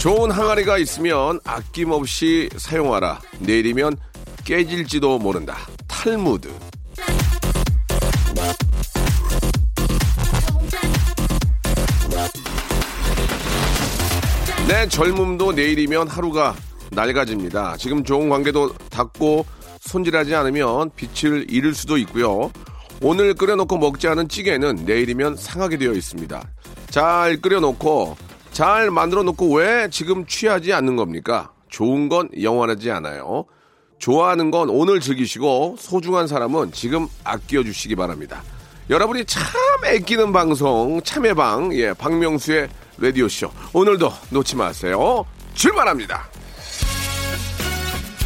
좋은 항아리가 있으면 아낌없이 사용하라 내일이면 깨질지도 모른다 탈무드 내 젊음도 내일이면 하루가 낡아집니다. 지금 좋은 관계도 닦고 손질하지 않으면 빛을 잃을 수도 있고요. 오늘 끓여놓고 먹지 않은 찌개는 내일이면 상하게 되어 있습니다. 잘 끓여놓고 잘 만들어 놓고 왜 지금 취하지 않는 겁니까? 좋은 건 영원하지 않아요. 좋아하는 건 오늘 즐기시고 소중한 사람은 지금 아껴주시기 바랍니다. 여러분이 참 애끼는 방송 참여방 예 박명수의 라디오 쇼 오늘도 놓지 마세요. 출발합니다.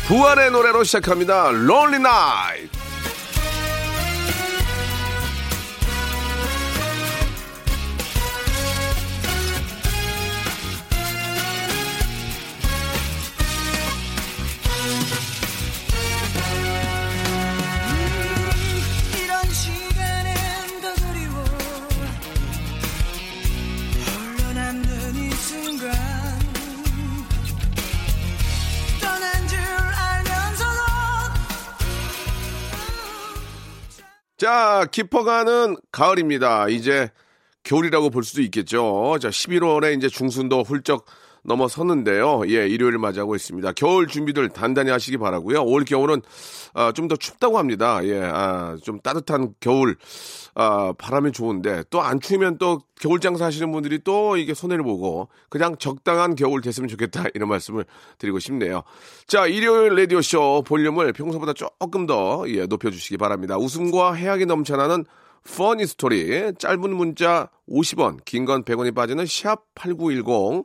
부활의 노래로 시작합니다. 롤리 나이트. 자, 깊어가는 가을입니다. 이제 겨울이라고 볼 수도 있겠죠. 자, 11월에 이제 중순도 훌쩍 넘어섰는데요. 예, 일요일을 맞이하고 있습니다. 겨울 준비들 단단히 하시기 바라고요. 올 겨울은 아, 좀 더 춥다고 합니다. 예, 아, 좀 따뜻한 겨울 아, 바람이 좋은데 또 안 추우면 또 겨울 장사 하시는 분들이 또 이게 손해를 보고 그냥 적당한 겨울 됐으면 좋겠다 이런 말씀을 드리고 싶네요. 자, 일요일 라디오 쇼 볼륨을 평소보다 조금 더 예, 높여주시기 바랍니다. 웃음과 해악이 넘쳐나는 Funny Story 짧은 문자 50원, 긴 건 100원이 빠지는 샵 8910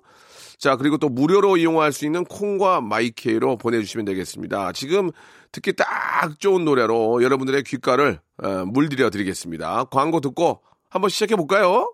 자, 그리고 또 무료로 이용할 수 있는 콩과 마이케이로 보내주시면 되겠습니다. 지금 듣기 딱 좋은 노래로 여러분들의 귓가를 어, 물들여 드리겠습니다. 광고 듣고 한번 시작해 볼까요?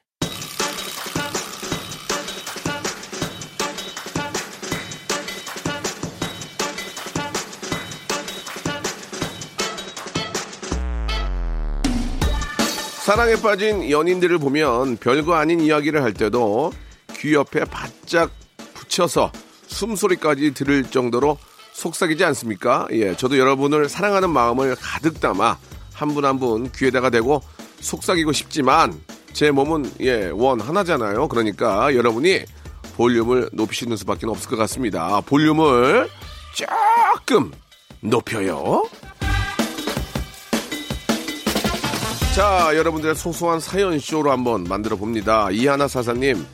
사랑에 빠진 연인들을 보면 별거 아닌 이야기를 할 때도 귀 옆에 바짝 붙여서 숨소리까지 들을 정도로 속삭이지 않습니까? 예, 저도 여러분을 사랑하는 마음을 가득 담아 한 분 한 분 귀에다가 대고 속삭이고 싶지만 제 몸은 예, 원 하나잖아요. 그러니까 여러분이 볼륨을 높이시는 수밖에 없을 것 같습니다. 볼륨을 조금 높여요. 자, 여러분들의 소소한 사연 쇼로 한번 만들어 봅니다. 이하나 사사님,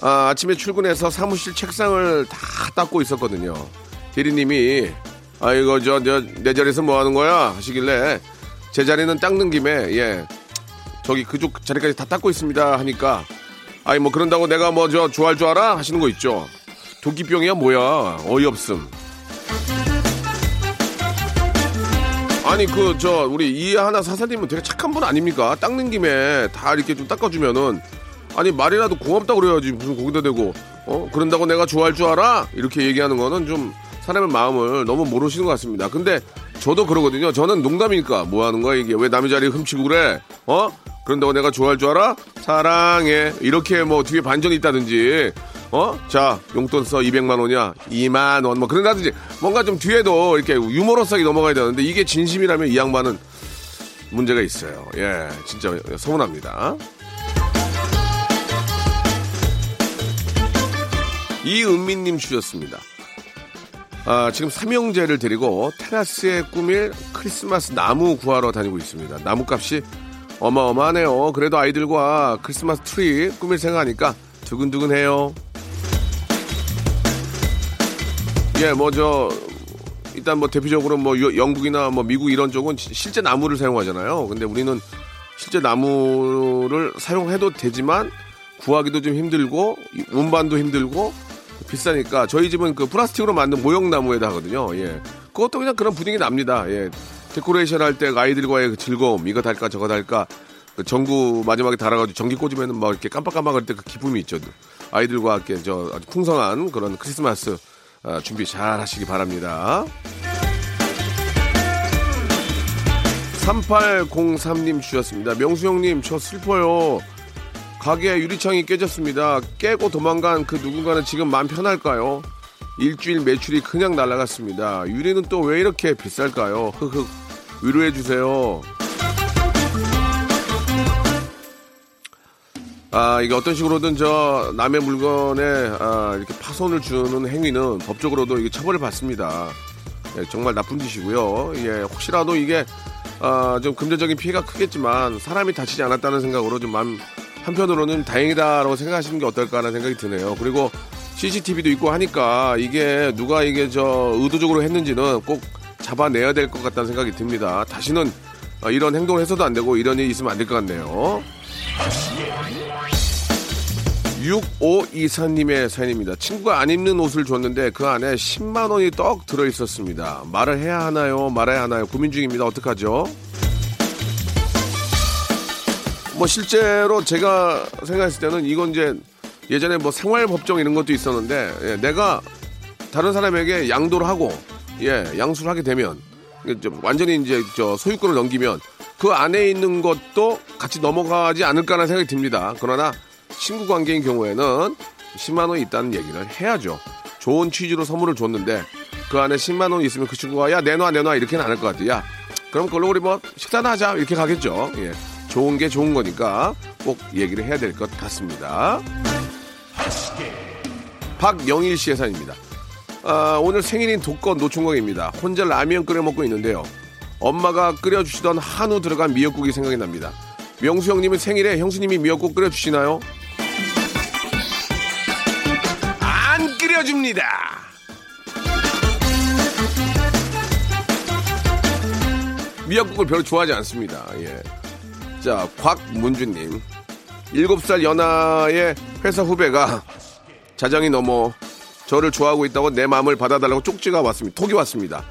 아, 아침에 출근해서 사무실 책상을 다 닦고 있었거든요. 대리님이, 아이고, 저, 저, 내 자리에서 뭐 하는 거야? 하시길래, 제 자리는 닦는 김에, 예, 저기 그쪽 자리까지 다 닦고 있습니다. 하니까, 아이, 뭐, 그런다고 내가 뭐, 저, 좋아할 줄 알아? 하시는 거 있죠. 도끼병이야, 뭐야. 어이없음. 아니 그 저 우리 이하나 사사님은 되게 착한 분 아닙니까? 닦는 김에 다 이렇게 좀 닦아주면은 아니 말이라도 고맙다 그래야지 무슨 거기다 대고 어 그런다고 내가 좋아할 줄 알아? 이렇게 얘기하는 거는 좀 사람의 마음을 너무 모르시는 것 같습니다. 근데 저도 그러거든요. 저는 농담이니까 뭐 하는 거야 이게 왜 남의 자리 훔치고 그래? 어? 그런다고 내가 좋아할 줄 알아? 사랑해 이렇게 뭐 뒤에 반전이 있다든지 어? 자, 용돈 써 200만 원이야. 2만 원. 뭐 그런다든지 뭔가 좀 뒤에도 이렇게 유머러스하게 넘어가야 되는데 이게 진심이라면 이 양반은 문제가 있어요. 예, 진짜 서운합니다. 이은미님 주셨습니다. 아, 지금 삼형제를 데리고 테라스에 꾸밀 크리스마스 나무 구하러 다니고 있습니다. 나무값이 어마어마하네요. 그래도 아이들과 크리스마스 트리 꾸밀 생각하니까 두근두근해요. 예, 뭐 저 일단 뭐 대표적으로 뭐 유- 영국이나 뭐 미국 이런 쪽은 시- 실제 나무를 사용하잖아요. 근데 우리는 실제 나무를 사용해도 되지만 구하기도 좀 힘들고 이 운반도 힘들고 비싸니까 저희 집은 그 플라스틱으로 만든 모형 나무에다 하거든요. 예. 그것도 그냥 그런 분위기 납니다. 예. 데코레이션 할 때 아이들과의 그 즐거움, 이거 달까 저거 달까 그 전구 마지막에 달아가지고 전기 꽂으면 막 이렇게 깜빡깜빡할 때 그 기쁨이 있죠. 아이들과 함께 저 아주 풍성한 그런 크리스마스 아, 준비 잘 하시기 바랍니다. 3803님 주셨습니다. 명수 형님, 저 슬퍼요. 가게 유리창이 깨졌습니다. 깨고 도망간 그 누군가는 지금 마음 편할까요? 일주일 매출이 그냥 날아갔습니다. 유리는 또 왜 이렇게 비쌀까요? 흑흑 위로해 주세요. 아 이게 어떤 식으로든 저 남의 물건에 아, 이렇게 파손을 주는 행위는 법적으로도 이게 처벌을 받습니다. 예, 정말 나쁜 짓이고요. 예, 혹시라도 이게 아, 좀 금전적인 피해가 크겠지만 사람이 다치지 않았다는 생각으로 좀 마음 한편으로는 다행이다라고 생각하시는 게 어떨까라는 생각이 드네요. 그리고 CCTV도 있고 하니까 이게 누가 이게 저 의도적으로 했는지는 꼭 잡아내야 될 것 같다는 생각이 듭니다. 다시는 어, 이런 행동을 해서도 안 되고 이런 일이 있으면 안 될 것 같네요. 6524님의 사연입니다. 친구가 안 입는 옷을 줬는데 그 안에 10만 원이 떡 들어 있었습니다. 말을 해야 하나요? 말아야 하나요? 고민 중입니다. 어떡하죠? 뭐 실제로 제가 생각했을 때는 이건 이제 예전에 뭐 생활법정 이런 것도 있었는데 예, 내가 다른 사람에게 양도를 하고 예 양수를 하게 되면 완전히 이제 저 소유권을 넘기면 그 안에 있는 것도 같이 넘어가지 않을까라는 생각이 듭니다. 그러나 친구 관계인 경우에는 10만 원이 있다는 얘기를 해야죠. 좋은 취지로 선물을 줬는데 그 안에 10만 원 있으면 그 친구가 야 내놔 내놔 이렇게는 안 할 것 같아. 야 그럼 그걸로 우리 뭐 식사나 하자 이렇게 가겠죠. 예. 좋은 게 좋은 거니까 꼭 얘기를 해야 될 것 같습니다. 박영일 씨의 사연입니다. 아, 오늘 생일인 독거 노충광입니다. 혼자 라면 끓여 먹고 있는데요. 엄마가 끓여주시던 한우 들어간 미역국이 생각이 납니다. 명수 형님은 생일에 형수님이 미역국 끓여주시나요? 끓여줍니다. 미역국을 별로 좋아하지 않습니다. 예. 자, 곽문주님. 7살 연하의 회사 후배가 자장이 넘어 저를 좋아하고 있다고 내 마음을 받아달라고 쪽지가 왔습니다. 톡이 왔습니다.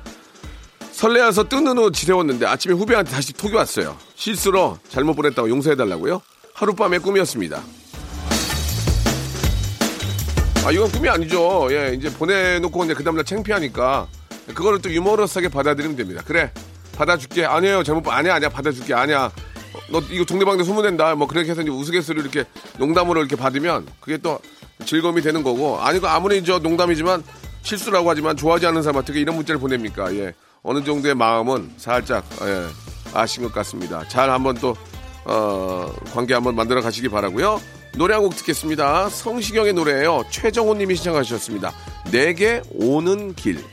설레어서 뜨는 후 지새웠는데 아침에 후배한테 다시 톡이 왔어요. 실수로 잘못 보냈다고 용서해달라고요? 하룻밤의 꿈이었습니다. 아, 이건 꿈이 아니죠. 예, 이제 보내놓고 이제 그 다음날 창피하니까 그거를 또 유머러스하게 받아들이면 됩니다. 그래, 받아줄게. 아니에요. 잘못, 봐. 아니야, 아니야. 받아줄게. 아니야. 어, 너 이거 동네방네 소문낸다. 뭐 그렇게 해서 이제 우스갯소리를 이렇게 농담으로 이렇게 받으면 그게 또 즐거움이 되는 거고 아니고 아무리 저 농담이지만 실수라고 하지만 좋아하지 않는 사람 어떻게 이런 문자를 보냅니까? 예. 어느 정도의 마음은 살짝 예, 아신 것 같습니다. 잘 한번 또 어, 관계 한번 만들어 가시기 바라고요. 노래 한 곡 듣겠습니다. 성시경의 노래예요. 최정호 님이 신청하셨습니다. 내게 오는 길.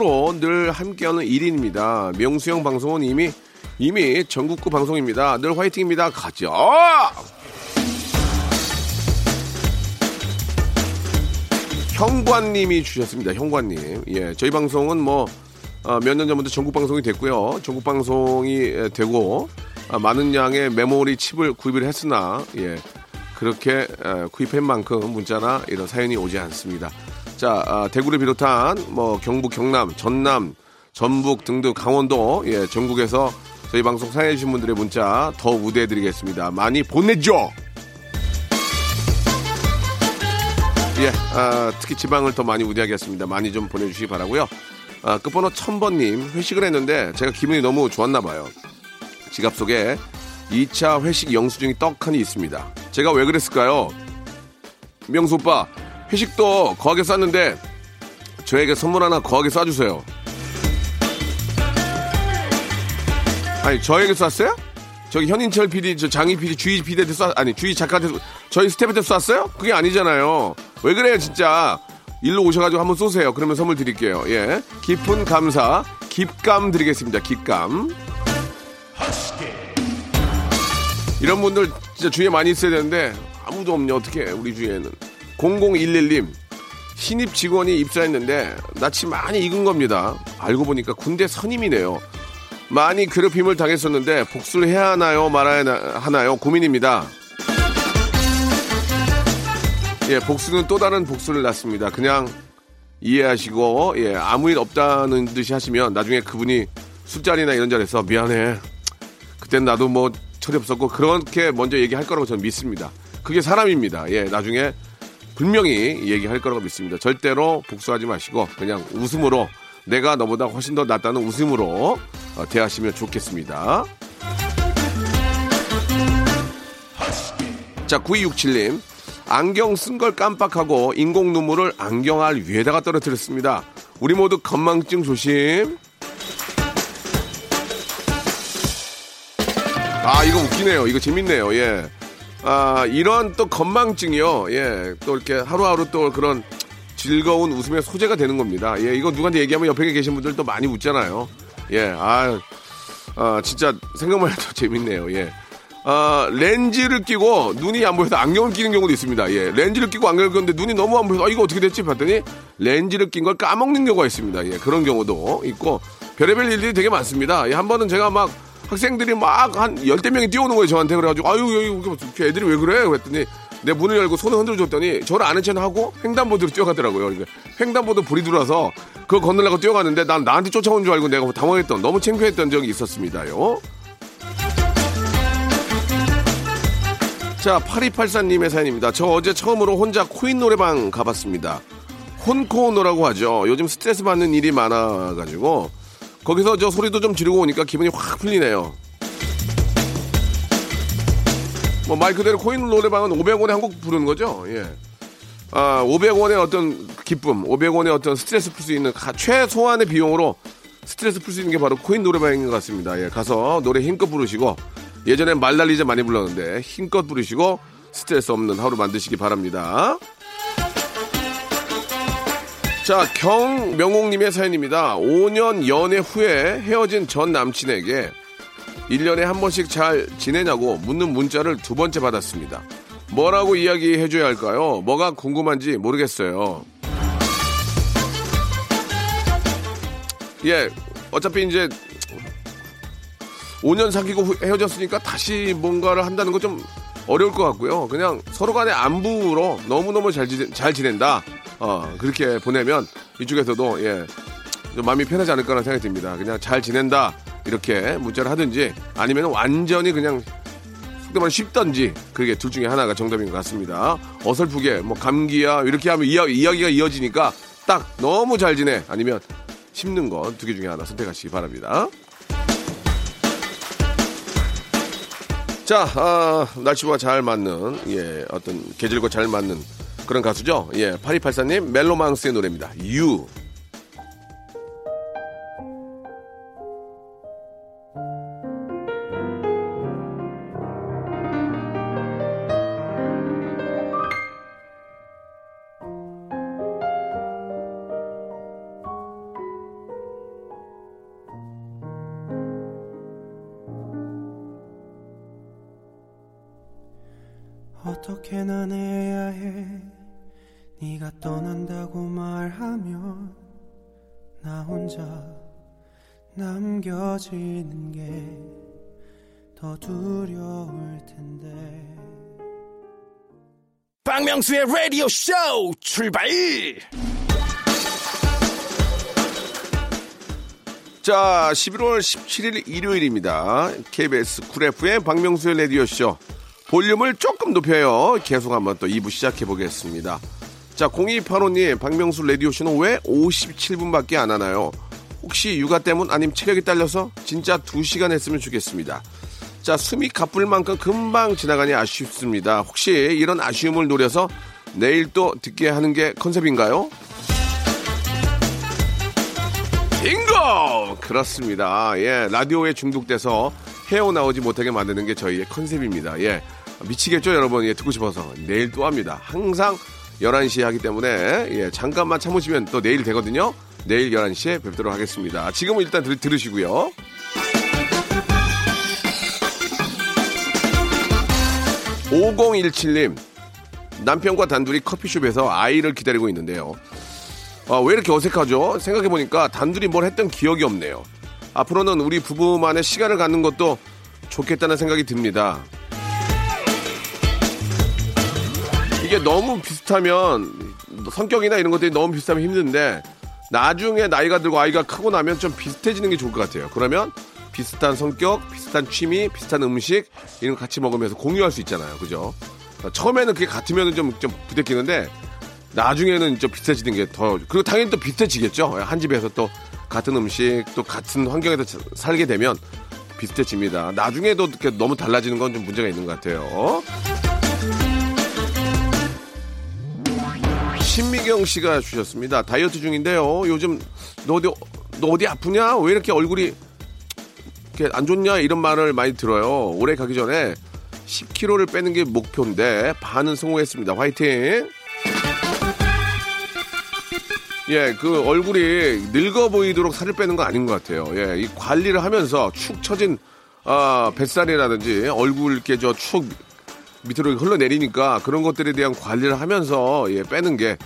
콩으로 늘 함께하는 1인입니다. 명수형 방송은 이미 이미 전국구 방송입니다. 늘 화이팅입니다. 가죠. 형관님이 주셨습니다. 형관님. 예, 저희 방송은 뭐 몇 년 전부터 전국 방송이 됐고요. 전국 방송이 에, 되고 아, 많은 양의 메모리 칩을 구입을 했으나 예, 그렇게 에, 구입한 만큼 문자나 이런 사연이 오지 않습니다. 자, 아, 대구를 비롯한 뭐 경북, 경남, 전남, 전북 등등 강원도 예, 전국에서 저희 방송 사연해 주신 분들의 문자 더 우대해 드리겠습니다. 많이 보내줘. 예, 아, 특히 지방을 더 많이 우대하겠습니다. 많이 좀 보내주시기 바라고요. 아, 끝번호 1000번님 회식을 했는데 제가 기분이 너무 좋았나 봐요. 지갑 속에 2차 회식 영수증이 떡하니 있습니다. 제가 왜 그랬을까요? 명수 오빠, 회식도 거하게 쌌는데 저에게 선물 하나 거하게 쏴주세요. 아니, 저에게 쐈어요? 저기 현인철 PD, 저 장희 PD, 주희 PD한테 쐈, 아니, 주희 작가한테, 저희 스태프한테 쐈어요? 그게 아니잖아요. 왜 그래요, 진짜. 일로 오셔가지고 한번 쏘세요. 그러면 선물 드릴게요. 예. 깊은 감사, 깊감 드리겠습니다. 깊감. 이런 분들 진짜 주위에 많이 있어야 되는데 아무도 없냐 어떻게 우리 주위에는 0011님 신입 직원이 입사했는데 낯이 많이 익은 겁니다. 알고 보니까 군대 선임이네요. 많이 괴롭힘을 당했었는데 복수를 해야 하나요? 말아야 하나요? 고민입니다. 예 복수는 또 다른 복수를 낳습니다. 그냥 이해하시고 예 아무 일 없다는 듯이 하시면 나중에 그분이 술자리나 이런 자리에서 미안해. 그땐 나도 뭐 철이 없었고 그렇게 먼저 얘기할 거라고 저는 믿습니다. 그게 사람입니다. 예, 나중에 분명히 얘기할 거라고 믿습니다. 절대로 복수하지 마시고 그냥 웃음으로 내가 너보다 훨씬 더 낫다는 웃음으로 어, 대하시면 좋겠습니다. 자, 9267님. 안경 쓴 걸 깜빡하고 인공 눈물을 안경알 위에다가 떨어뜨렸습니다. 우리 모두 건망증 조심. 아, 이거 웃기네요. 이거 재밌네요. 예. 아, 이런 또 건망증이요. 예. 또 이렇게 하루하루 또 그런 즐거운 웃음의 소재가 되는 겁니다. 예. 이거 누구한테 얘기하면 옆에 계신 분들 또 많이 웃잖아요. 예. 아, 아 진짜 생각만 해도 재밌네요. 예. 아, 렌즈를 끼고 눈이 안 보여서 안경을 끼는 경우도 있습니다. 예. 렌즈를 끼고 안경을 꼈는데 눈이 너무 안 보여서 아, 이거 어떻게 됐지? 봤더니 렌즈를 낀 걸 까먹는 경우가 있습니다. 예. 그런 경우도 있고 별의별 일들이 되게 많습니다. 예. 한 번은 제가 막 학생들이 막 한 열대 명이 뛰어오는 거예요 저한테. 그래가지고 아유 여기 애들이 왜 그래? 그랬더니 내 문을 열고 손을 흔들어 줬더니 저를 아는 척 하고 횡단보도로 뛰어가더라고요. 그러니까 횡단보도 불이 들어와서 그거 건너려고 뛰어가는데 난 나한테 쫓아온 줄 알고 내가 당황했던 너무 창피했던 적이 있었습니다요. 자 8284님의 사연입니다. 저 어제 처음으로 혼자 코인 노래방 가봤습니다. 혼코노라고 하죠. 요즘 스트레스 받는 일이 많아가지고 거기서 저 소리도 좀 지르고 오니까 기분이 확 풀리네요. 뭐 말 그대로 코인 노래방은 500원에 한 곡 부르는 거죠. 예. 아, 500원의 어떤 기쁨, 500원의 어떤 스트레스 풀 수 있는 가, 최소한의 비용으로 스트레스 풀 수 있는 게 바로 코인 노래방인 것 같습니다. 예, 가서 노래 힘껏 부르시고 예전에 말 달리자 많이 불렀는데 힘껏 부르시고 스트레스 없는 하루 만드시기 바랍니다. 자, 경명옥님의 사연입니다. 5년 연애 후에 헤어진 전 남친에게 1년에 한 번씩 잘 지내냐고 묻는 문자를 두 번째 받았습니다. 뭐라고 이야기해줘야 할까요? 뭐가 궁금한지 모르겠어요. 예, 어차피 이제 5년 사귀고 헤어졌으니까 다시 뭔가를 한다는 건 좀 어려울 것 같고요. 그냥 서로 간의 안부로 너무너무 잘, 지내, 잘 지낸다. 어, 그렇게 보내면 이쪽에서도 예, 좀 마음이 편하지 않을까라는 생각이 듭니다. 그냥 잘 지낸다. 이렇게 문자를 하든지 아니면 완전히 그냥 속도만 쉽던지 그게 둘 중에 하나가 정답인 것 같습니다. 어설프게 뭐 감기야 이렇게 하면 이야, 이야기가 이어지니까 딱 너무 잘 지내 아니면 씹는 거두개 중에 하나 선택하시기 바랍니다. 자, 아, 날씨와 잘 맞는, 예, 어떤 계절과 잘 맞는 그런 가수죠. 예, 8284님, 멜로망스의 노래입니다. 유. 박명수의 라디오 쇼 출발! 자, 11월 17일 일요일입니다. KBS 쿨 FM 박명수의 라디오 쇼. 볼륨을 조금 높여요. 계속 한번 또 2부 시작해 보겠습니다. 자, 0285님, 박명수 라디오 쇼는 왜 57분밖에 안 하나요? 혹시 육아 때문 아니면 체력이 딸려서 진짜 2시간 했으면 좋겠습니다. 자, 숨이 가쁠 만큼 금방 지나가니 아쉽습니다. 혹시 이런 아쉬움을 노려서 내일 또 듣게 하는 게 컨셉인가요? 빙고! 그렇습니다. 예, 라디오에 중독돼서 헤어나오지 못하게 만드는 게 저희의 컨셉입니다. 예, 미치겠죠, 여러분? 예, 듣고 싶어서. 내일 또 합니다. 항상 11시에 하기 때문에, 예, 잠깐만 참으시면 또 내일 되거든요. 내일 11시에 뵙도록 하겠습니다. 지금은 일단 들, 들으시고요. 5017님, 남편과 단둘이 커피숍에서 아이를 기다리고 있는데요. 아, 왜 이렇게 어색하죠? 생각해보니까 단둘이 뭘 했던 기억이 없네요. 앞으로는 우리 부부만의 시간을 갖는 것도 좋겠다는 생각이 듭니다. 이게 너무 비슷하면 성격이나 이런 것들이 너무 비슷하면 힘든데 나중에 나이가 들고 아이가 크고 나면 좀 비슷해지는 게 좋을 것 같아요. 그러면 비슷한 성격, 비슷한 취미, 비슷한 음식 이런 거 같이 먹으면서 공유할 수 있잖아요. 그죠? 처음에는 그게 같으면 좀, 좀 부대끼는데 나중에는 좀 비슷해지는 게 더, 그리고 당연히 또 비슷해지겠죠. 한 집에서 또 같은 음식, 또 같은 환경에서 자- 살게 되면 비슷해집니다. 나중에도 이렇게 너무 달라지는 건 좀 문제가 있는 것 같아요. 신미경 씨가 주셨습니다. 다이어트 중인데요. 요즘 너 어디, 너 어디 아프냐? 왜 이렇게 얼굴이 이렇게 안 좋냐? 이런 말을 많이 들어요. 올해 가기 전에 10kg를 빼는 게 목표인데 반은 성공했습니다. 화이팅! 예, 그 얼굴이 늙어 보이도록 살을 빼는 건 아닌 것 같아요. 예, 이 관리를 하면서 축 처진 아, 뱃살이라든지 얼굴 이렇게 저 축 밑으로 흘러내리니까 그런 것들에 대한 관리를 하면서 예, 빼는 게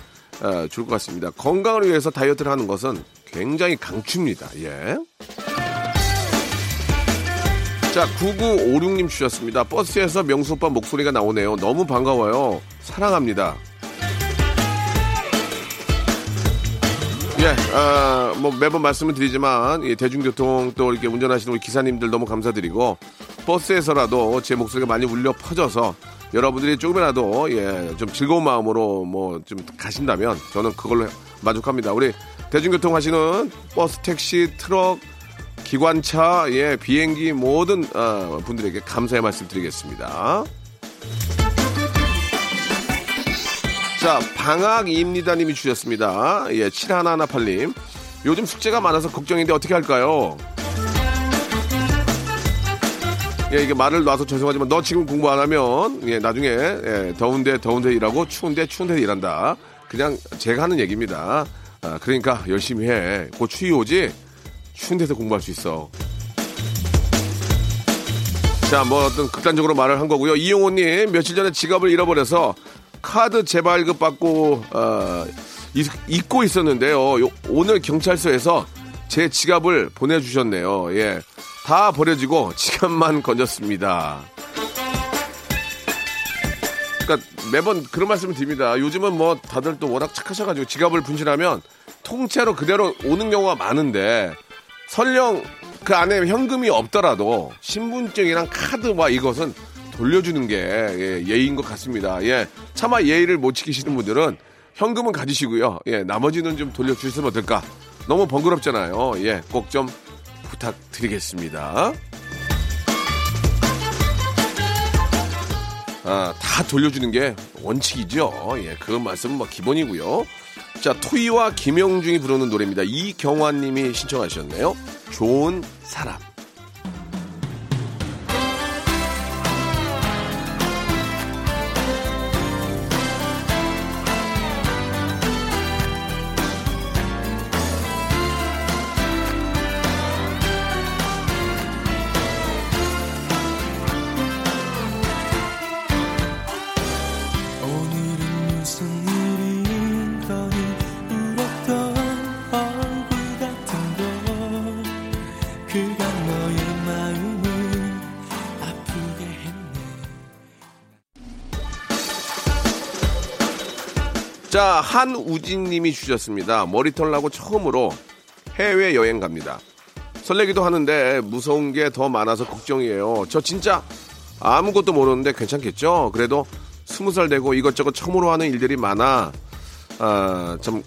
어, 좋을 것 같습니다. 건강을 위해서 다이어트를 하는 것은 굉장히 강추입니다. 예. 자, 9956님 주셨습니다. 버스에서 명수 오빠 목소리가 나오네요. 너무 반가워요. 사랑합니다. 예, 아, 뭐 매번 말씀을 드리지만 이 대중교통 또 이렇게 운전하시는 우리 기사님들 너무 감사드리고 버스에서라도 제 목소리가 많이 울려 퍼져서 여러분들이 조금이라도 예, 좀 즐거운 마음으로 뭐 좀 가신다면 저는 그걸로 만족합니다. 우리 대중교통 하시는 버스, 택시, 트럭, 기관차, 예, 비행기 모든 어, 분들에게 감사의 말씀 드리겠습니다. 자, 방학입니다님이 주셨습니다. 예, 7118님. 요즘 숙제가 많아서 걱정인데 어떻게 할까요? 예, 이게 말을 놔서 죄송하지만 너 지금 공부 안 하면 예, 나중에 예, 더운데 더운데 일하고 추운데 추운데 일한다. 그냥 제가 하는 얘기입니다. 아, 그러니까 열심히 해. 곧 추위 오지? 추운 데서 공부할 수 있어. 자, 뭐 어떤 극단적으로 말을 한 거고요. 이용호님 며칠 전에 지갑을 잃어버려서 카드 재발급 받고 어, 잊- 잊고 있었는데요. 요- 오늘 경찰서에서 제 지갑을 보내주셨네요. 예, 다 버려지고 지갑만 건졌습니다. 그러니까 매번 그런 말씀을 드립니다. 요즘은 뭐 다들 또 워낙 착하셔가지고 지갑을 분실하면 통째로 그대로 오는 경우가 많은데 설령 그 안에 현금이 없더라도 신분증이랑 카드와 이것은 돌려주는 게 예, 예의인 것 같습니다. 예, 차마 예의를 못 지키시는 분들은 현금은 가지시고요. 예, 나머지는 좀 돌려주시면 어떨까? 너무 번거롭잖아요. 예, 꼭 좀 부탁드리겠습니다. 아, 다 돌려주는 게 원칙이죠. 예, 그 말씀은 뭐 기본이고요. 자, 토이와 김영중이 부르는 노래입니다. 이경환 님이 신청하셨네요. 좋은 사람. 자, 한우진님이 주셨습니다. 머리털 나고 처음으로 해외 여행 갑니다. 설레기도 하는데 무서운 게 더 많아서 걱정이에요. 저 진짜 아무것도 모르는데 괜찮겠죠? 그래도 스무 살 되고 이것저것 처음으로 하는 일들이 많아. 아, 참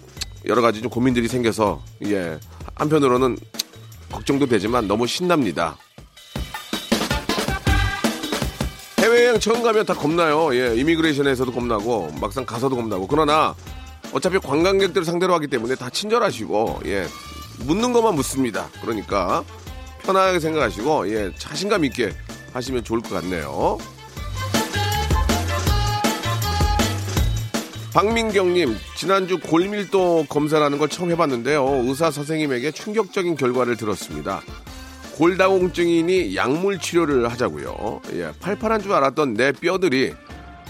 여러 가지 좀 고민들이 생겨서 예 한편으로는 걱정도 되지만 너무 신납니다. 해외여행 처음 가면 다 겁나요. 예, 이미그레이션에서도 겁나고 막상 가서도 겁나고 그러나 어차피 관광객들 상대로 하기 때문에 다 친절하시고 예 묻는 것만 묻습니다. 그러니까 편하게 생각하시고 예 자신감 있게 하시면 좋을 것 같네요. 박민경님, 지난주 골밀도 검사라는 걸 처음 해봤는데요. 의사 선생님에게 충격적인 결과를 들었습니다. 골다공증이니 약물 치료를 하자고요. 예, 팔팔한 줄 알았던 내 뼈들이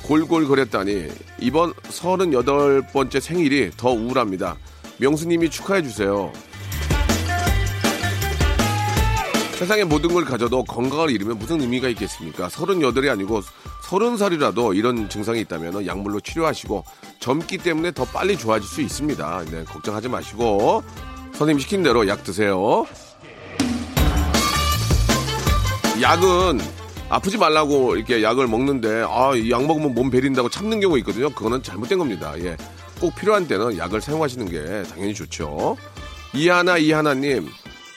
골골거렸다니 이번 38번째 생일이 더 우울합니다. 명수님이 축하해 주세요. 세상의 모든 걸 가져도 건강을 잃으면 무슨 의미가 있겠습니까? 38이 아니고 30살이라도 이런 증상이 있다면 약물로 치료하시고 젊기 때문에 더 빨리 좋아질 수 있습니다. 네, 걱정하지 마시고 선생님 시킨 대로 약 드세요. 약은 아프지 말라고 이렇게 약을 먹는데 아, 이 약 먹으면 몸 베린다고 참는 경우 있거든요. 그거는 잘못된 겁니다. 예. 꼭 필요한 때는 약을 사용하시는 게 당연히 좋죠. 이하나 이하나님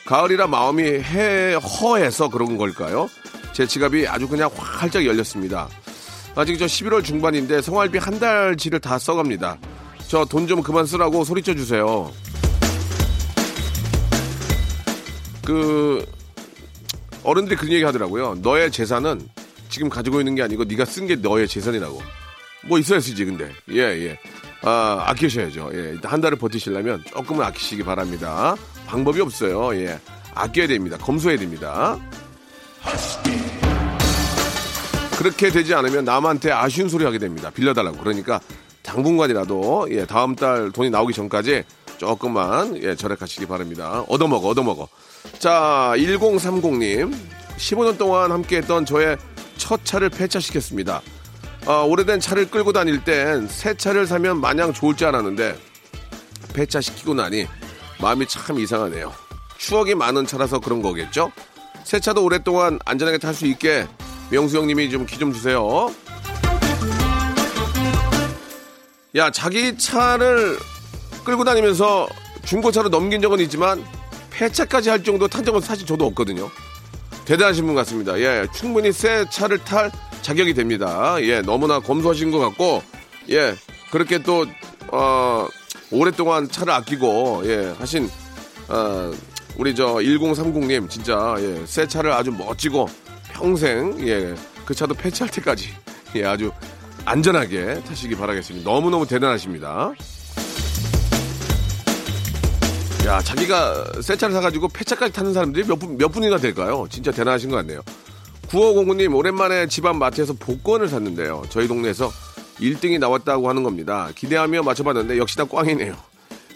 가을이라 마음이 해, 허해서 그런 걸까요? 제 지갑이 아주 그냥 활짝 열렸습니다. 아직 저 11월 중반인데 생활비 한 달치를 다 써갑니다. 저 돈 좀 그만 쓰라고 소리쳐 주세요. 그 어른들이 그런 얘기 하더라고요. 너의 재산은 지금 가지고 있는 게 아니고 네가 쓴 게 너의 재산이라고. 뭐 있어야 쓰지 근데. 예 예. 아 아끼셔야죠. 예. 한 달을 버티시려면 조금은 아끼시기 바랍니다. 방법이 없어요. 예. 아껴야 됩니다. 검소해야 됩니다. 그렇게 되지 않으면 남한테 아쉬운 소리 하게 됩니다. 빌려달라고. 그러니까 당분간이라도 예, 다음 달 돈이 나오기 전까지 조금만 예, 절약하시기 바랍니다. 얻어먹어, 얻어먹어. 자, 1030님. 15년 동안 함께했던 저의 첫 차를 폐차시켰습니다. 아, 오래된 차를 끌고 다닐 땐 새 차를 사면 마냥 좋을 줄 알았는데 폐차시키고 나니 마음이 참 이상하네요. 추억이 많은 차라서 그런 거겠죠? 새 차도 오랫동안 안전하게 탈 수 있게 명수 형님이 좀기좀 주세요. 야, 자기 차를 끌고 다니면서 중고차로 넘긴 적은 있지만 폐차까지 할 정도 탄 적은 사실 저도 없거든요. 대단하신 분 같습니다. 예, 충분히 새 차를 탈 자격이 됩니다. 예, 너무나 검소하신 것 같고, 예, 그렇게 또, 어, 오랫동안 차를 아끼고, 예, 하신, 어, 우리 저 1030님, 진짜, 예, 새 차를 아주 멋지고, 평생, 예, 그 차도 폐차할 때까지, 예, 아주 안전하게 타시기 바라겠습니다. 너무너무 대단하십니다. 야, 자기가 새 차를 사가지고 폐차까지 타는 사람들이 몇, 분, 몇 분이나 될까요? 진짜 대단하신 것 같네요. 9509님, 오랜만에 집안 마트에서 복권을 샀는데요. 저희 동네에서 1등이 나왔다고 하는 겁니다. 기대하며 맞춰봤는데 역시나 꽝이네요.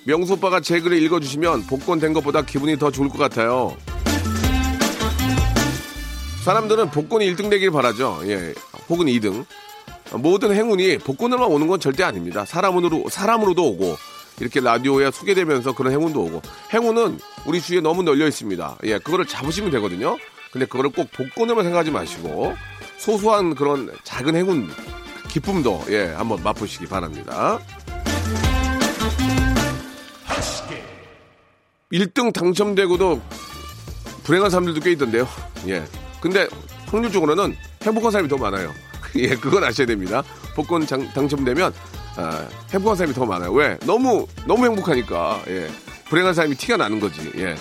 명수 오빠가 제 글을 읽어주시면 복권 된 것보다 기분이 더 좋을 것 같아요. 사람들은 복권이 1등 되길 바라죠. 예, 혹은 2등. 모든 행운이 복권으로만 오는 건 절대 아닙니다. 사람으로, 사람으로도 오고, 이렇게 라디오에 소개되면서 그런 행운도 오고 행운은 우리 주위에 너무 널려 있습니다. 예, 그거를 잡으시면 되거든요. 근데 그거를 꼭 복권으로만 생각하지 마시고 소소한 그런 작은 행운 기쁨도 예, 한번 맛보시기 바랍니다. 1등 당첨되고도 불행한 사람들도 꽤 있던데요. 예. 근데 확률적으로는 행복한 사람이 더 많아요. 예, 그건 아셔야 됩니다. 복권 장, 당첨되면 아, 행복한 사람이 더 많아요. 왜? 너무 너무 행복하니까. 예. 불행한 사람이 티가 나는 거지. 예.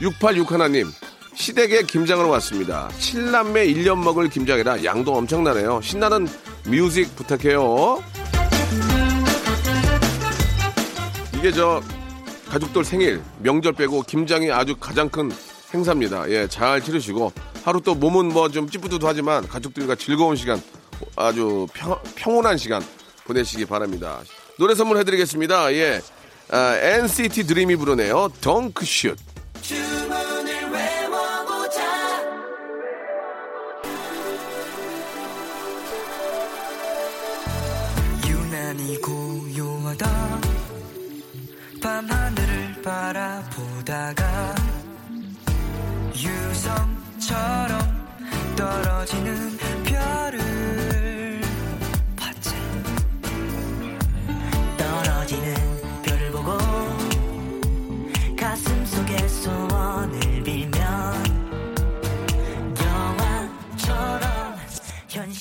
6861님. 시댁에 김장으로 왔습니다. 7남매 1년 먹을 김장이라 양도 엄청나네요. 신나는 뮤직 부탁해요. 이게 저 가족들 생일, 명절 빼고 김장이 아주 가장 큰 행사입니다. 예, 잘 치르시고 하루 또 몸은 뭐 좀 찌뿌드하지만 가족들과 즐거운 시간, 아주 평, 평온한 시간 보내시기 바랍니다. 노래 선물 해드리겠습니다. 예, 아, NCT 드림이 부르네요. 덩크슛. 고요하다 바라보다가 유성처럼 떨어지는 별을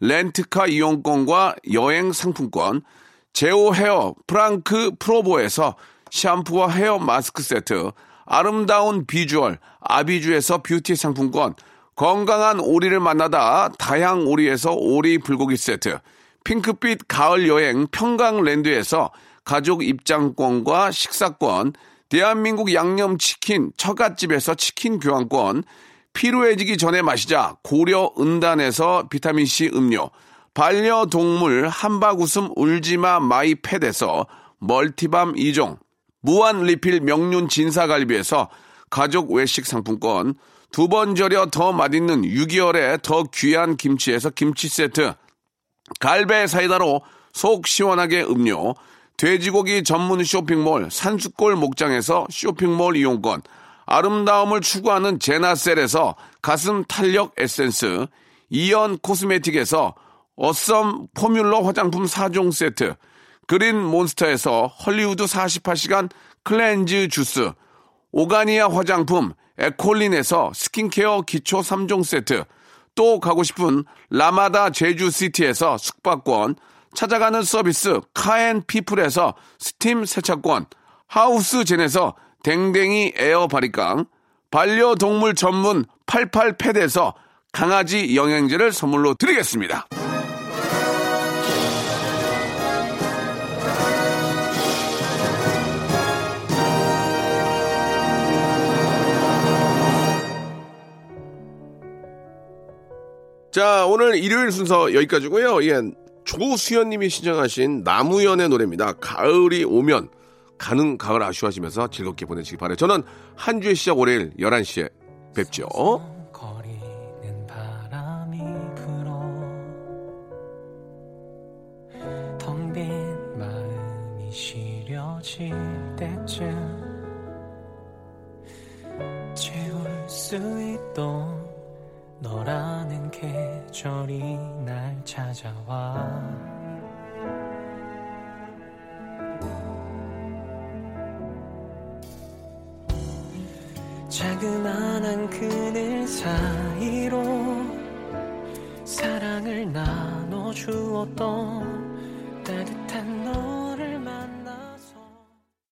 렌트카 이용권과 여행 상품권, 제오 헤어 프랑크 프로보에서 샴푸와 헤어 마스크 세트, 아름다운 비주얼 아비주에서 뷰티 상품권, 건강한 오리를 만나다 다향 오리에서 오리 불고기 세트, 핑크빛 가을 여행 평강랜드에서 가족 입장권과 식사권, 대한민국 양념치킨 처갓집에서 치킨 교환권, 피로해지기 전에 마시자 고려 은단에서 비타민C 음료, 반려동물 한바구음 울지마 마이팻에서 멀티밤 2종, 무한 리필 명륜 진사갈비에서 가족 외식 상품권, 두 번 절여 더 맛있는 6개월에 더 귀한 김치에서 김치 세트, 갈배 사이다로 속 시원하게 음료, 돼지고기 전문 쇼핑몰 산수골 목장에서 쇼핑몰 이용권, 아름다움을 추구하는 제나셀에서 가슴 탄력 에센스, 이연 코스메틱에서 어썸 포뮬러 화장품 4종 세트, 그린 몬스터에서 헐리우드 48시간 cleanse 주스, 오가니아 화장품 에콜린에서 스킨케어 기초 3종 세트, 또 가고 싶은 라마다 제주시티에서 숙박권, 찾아가는 서비스 카앤피플에서 스팀 세차권, 하우스젠에서 댕댕이 에어 바리깡, 반려동물 전문 88팻에서 강아지 영양제를 선물로 드리겠습니다. 자, 오늘 일요일 순서 여기까지고요. 예, 조수연님이 신청하신 나무연의 노래입니다. 가을이 오면 가는 가을 아쉬워하시면서 즐겁게 보내시기 바래요. 저는 한 주의 시작 월요일 11시에 뵙죠.